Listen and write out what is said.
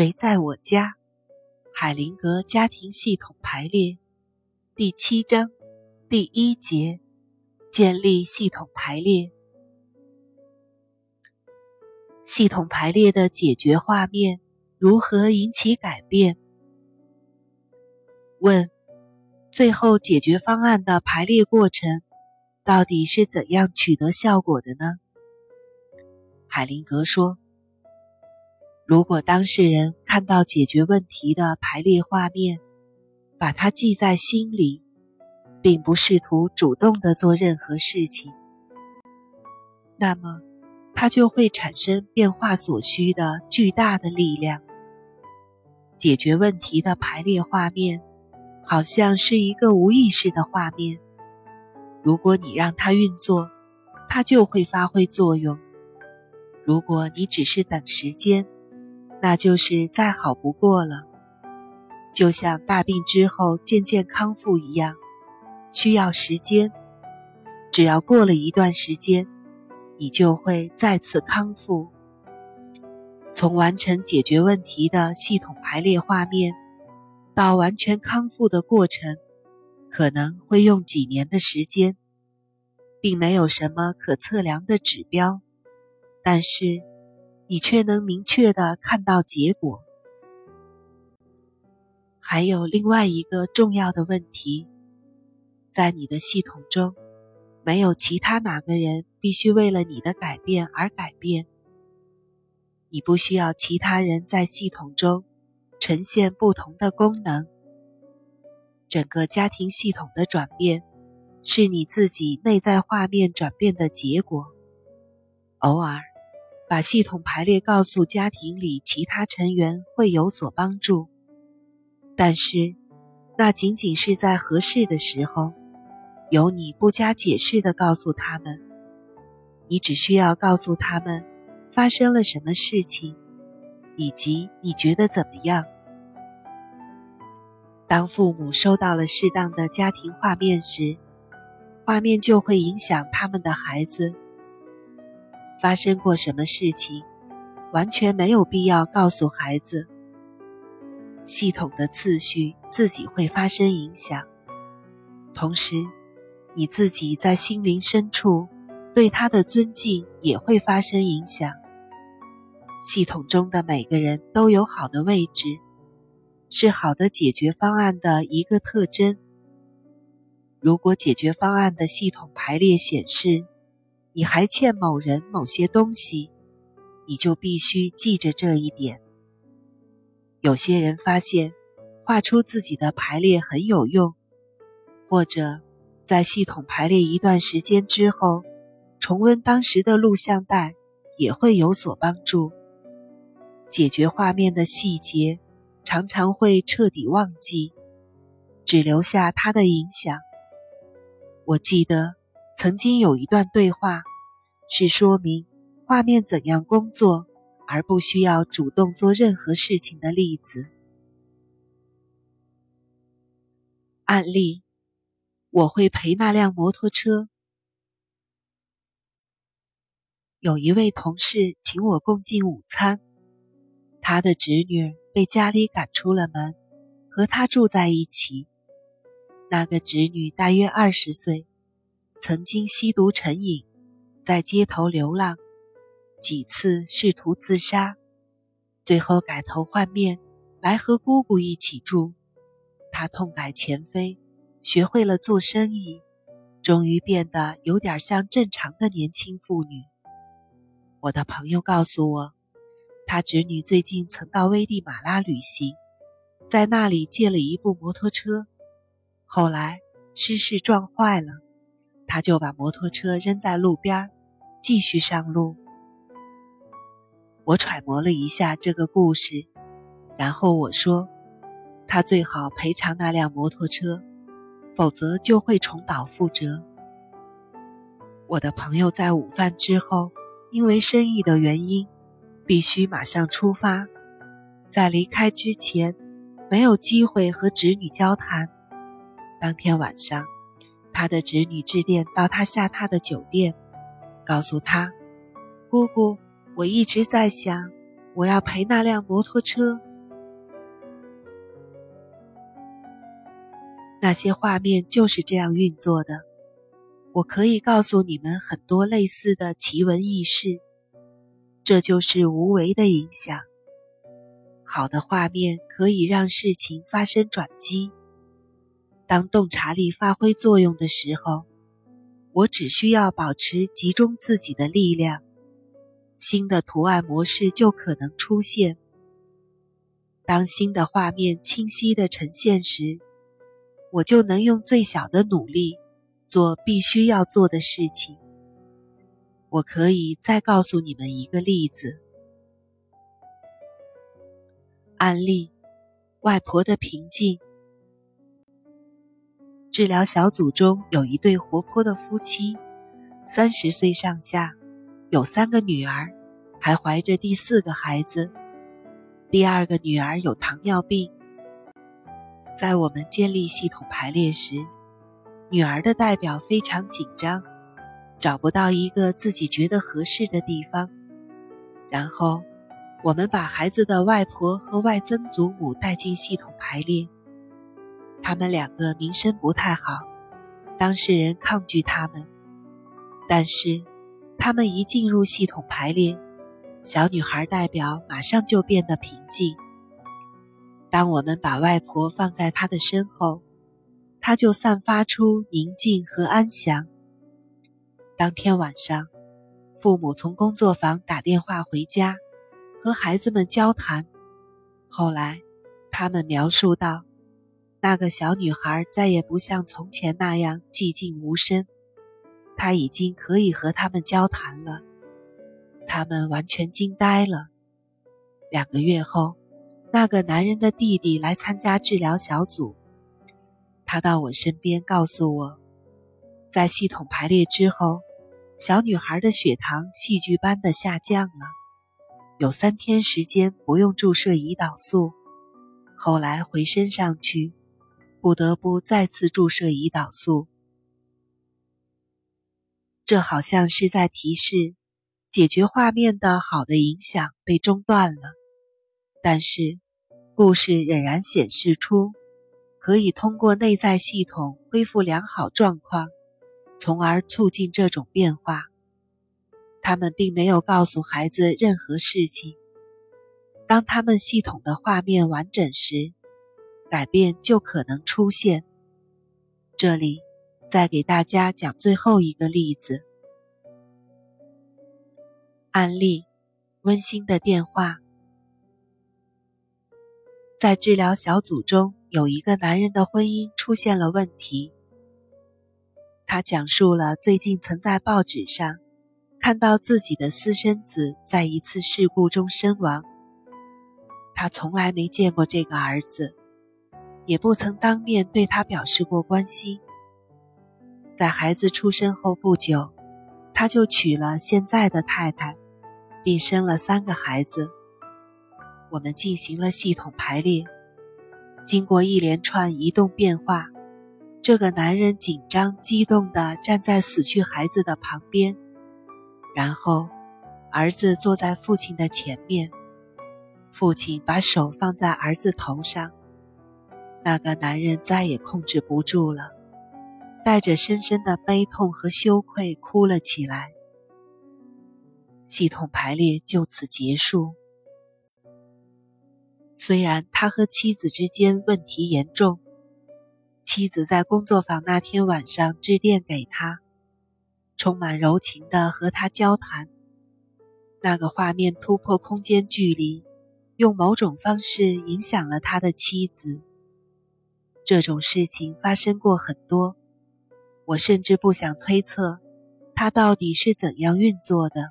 谁在我家？海灵格家庭系统排列第七章第一节：建立系统排列。系统排列的解决画面如何引起改变？问：最后解决方案的排列过程到底是怎样取得效果的呢？海灵格说。如果当事人看到解决问题的排列画面，把它记在心里，并不试图主动的做任何事情，那么它就会产生变化所需的巨大的力量。解决问题的排列画面，好像是一个无意识的画面。如果你让它运作，它就会发挥作用。如果你只是等时间，那就是再好不过了，就像大病之后渐渐康复一样，需要时间。只要过了一段时间，你就会再次康复。从完成解决问题的系统排列画面到完全康复的过程，可能会用几年的时间，并没有什么可测量的指标，但是。你却能明确的看到结果。还有另外一个重要的问题，在你的系统中，没有其他哪个人必须为了你的改变而改变。你不需要其他人在系统中呈现不同的功能。整个家庭系统的转变，是你自己内在画面转变的结果。偶尔。把系统排列告诉家庭里其他成员会有所帮助，但是那仅仅是在合适的时候，由你不加解释的告诉他们。你只需要告诉他们发生了什么事情，以及你觉得怎么样。当父母收到了适当的家庭画面时，画面就会影响他们的孩子。发生过什么事情，完全没有必要告诉孩子。系统的次序自己会发生影响，同时，你自己在心灵深处对他的尊敬也会发生影响。系统中的每个人都有好的位置，是好的解决方案的一个特征。如果解决方案的系统排列显示，你还欠某人某些东西，你就必须记着这一点。有些人发现画出自己的排列很有用，或者在系统排列一段时间之后，重温当时的录像带也会有所帮助。解决画面的细节常常会彻底忘记，只留下它的影响。我记得。曾经有一段对话，是说明画面怎样工作，而不需要主动做任何事情的例子。案例：我会陪那辆摩托车。有一位同事请我共进午餐，他的侄女被家里赶出了门，和他住在一起。那个侄女大约二十岁。曾经吸毒成瘾，在街头流浪，几次试图自杀，最后改头换面来和姑姑一起住。他痛改前非，学会了做生意，终于变得有点像正常的年轻妇女。我的朋友告诉我，他侄女最近曾到危地马拉旅行，在那里借了一部摩托车，后来失事撞坏了。他就把摩托车扔在路边，继续上路。我揣摩了一下这个故事，然后我说：“他最好赔偿那辆摩托车，否则就会重蹈覆辙。”我的朋友在午饭之后，因为生意的原因，必须马上出发，在离开之前，没有机会和侄女交谈。当天晚上。他的侄女致电到他下榻的酒店告诉他姑姑我一直在想我要赔那辆摩托车。那些画面就是这样运作的我可以告诉你们很多类似的奇闻异事这就是无为的影响。好的画面可以让事情发生转机。当洞察力发挥作用的时候，我只需要保持集中自己的力量，新的图案模式就可能出现。当新的画面清晰地呈现时，我就能用最小的努力做必须要做的事情。我可以再告诉你们一个例子。案例：外婆的平静。治疗小组中有一对活泼的夫妻，三十岁上下，有三个女儿，还怀着第四个孩子。第二个女儿有糖尿病。在我们建立系统排列时，女儿的代表非常紧张，找不到一个自己觉得合适的地方，然后。我们把孩子的外婆和外曾祖母带进系统排列，他们两个名声不太好，当事人抗拒他们。但是，他们一进入系统排列，小女孩代表马上就变得平静。当我们把外婆放在她的身后，她就散发出宁静和安详。当天晚上，父母从工作房打电话回家。和孩子们交谈，后来，他们描述到，那个小女孩再也不像从前那样寂静无声，她已经可以和他们交谈了。他们完全惊呆了。两个月后，那个男人的弟弟来参加治疗小组，他到我身边告诉我，在系统排列之后，小女孩的血糖戏剧般的下降了。有三天时间不用注射胰岛素，后来回升上去，不得不再次注射胰岛素。这好像是在提示，解决画面的好的影响被中断了。但是，故事仍然显示出，可以通过内在系统恢复良好状况，从而促进这种变化。他们并没有告诉孩子任何事情。当他们系统的画面完整时，改变就可能出现。这里再给大家讲最后一个例子案例：温馨的电话。在治疗小组中，有一个男人的婚姻出现了问题。他讲述了最近曾在报纸上。看到自己的私生子在一次事故中身亡，他从来没见过这个儿子，也不曾当面对他表示过关心。在孩子出生后不久，他就娶了现在的太太，并生了三个孩子。我们进行了系统排列，经过一连串移动变化，这个男人紧张激动地站在死去孩子的旁边。然后，儿子坐在父亲的前面，父亲把手放在儿子头上。那个男人再也控制不住了，带着深深的悲痛和羞愧哭了起来。系统排列就此结束。虽然他和妻子之间问题严重，妻子在工作坊那天晚上致电给他。充满柔情的和他交谈，那个画面突破空间距离，用某种方式影响了他的妻子。这种事情发生过很多，我甚至不想推测，它到底是怎样运作的。